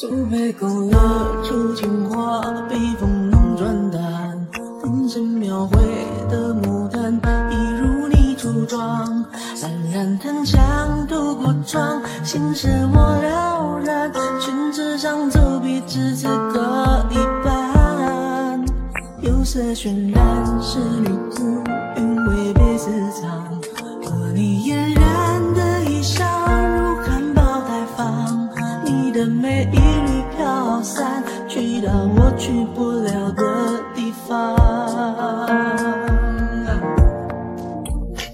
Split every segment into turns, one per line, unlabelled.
素胚勾勒出情话，被风弄转淡，人生描绘的牡丹，一如你初妆，冉冉檀香透过窗，心事我了然，宣纸上走笔至此搁一半，釉色渲染是女子，韵味被私藏，和你嫣然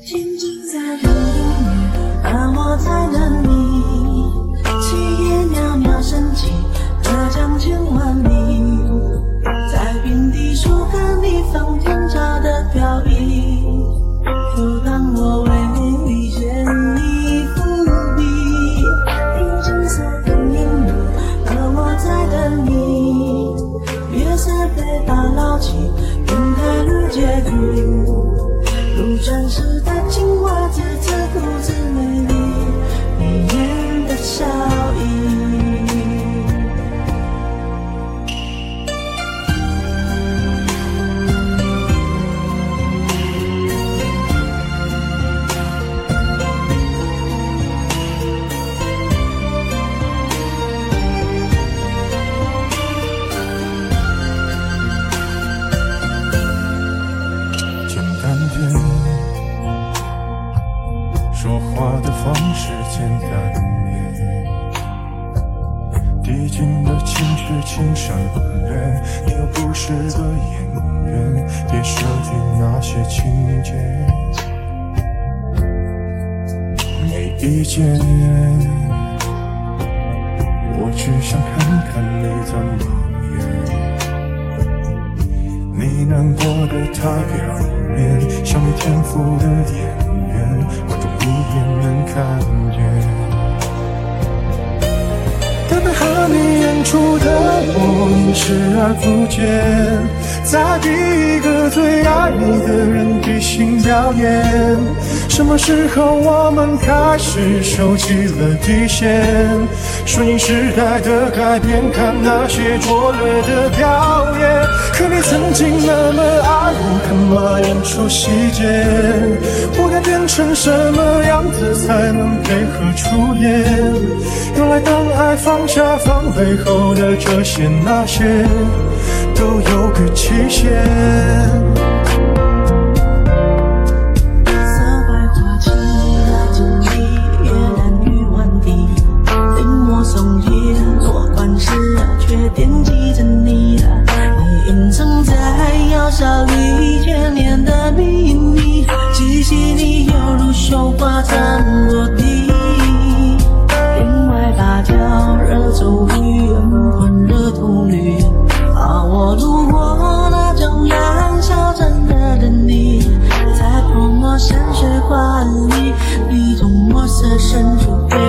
静静在等你，而我在等你。七叶袅袅升起，隔江千万里，在瓶底书汉隶，仿天茶的飘逸。就当我为你牵一伏笔，用金色等烟雨，而我在等你。月色被打捞起，结局。如传世的青花瓷，自顾自美丽，
话的方式简单点。递进的情绪请省略，你又不是个演员，别设计那些情节。没意见，我只想看看你怎么演。你难过的太表面，像没天赋的演员，能看见。但配合你演出的我，视而不见，在逼一个最爱你的人即兴表演。什么时候我们开始收起了底线？顺应时代的改变，看那些拙劣的表演。曾经那么爱我，干嘛演出细节？我该变成什么样子才能配合出演？原来当爱放下防备后的这些那些，都有个期限。
深处。